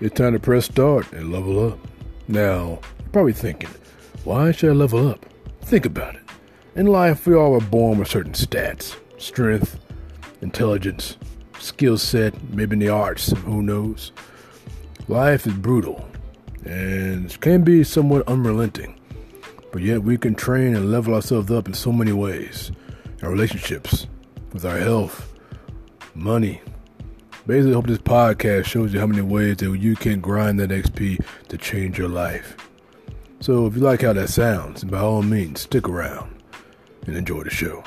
it's time to press start and level up. Now, you're probably thinking, why should I level up? Think about it. In life, we all are born with certain stats strength, intelligence, skill set, maybe in the arts, who knows. Life is brutal and can be somewhat unrelenting, but yet we can train and level ourselves up in so many ways. Our relationships, with our health, money. Basically, hope this podcast shows you how many ways that you can grind that XP to change your life. So if you like how that sounds, by all means, stick around and enjoy the show.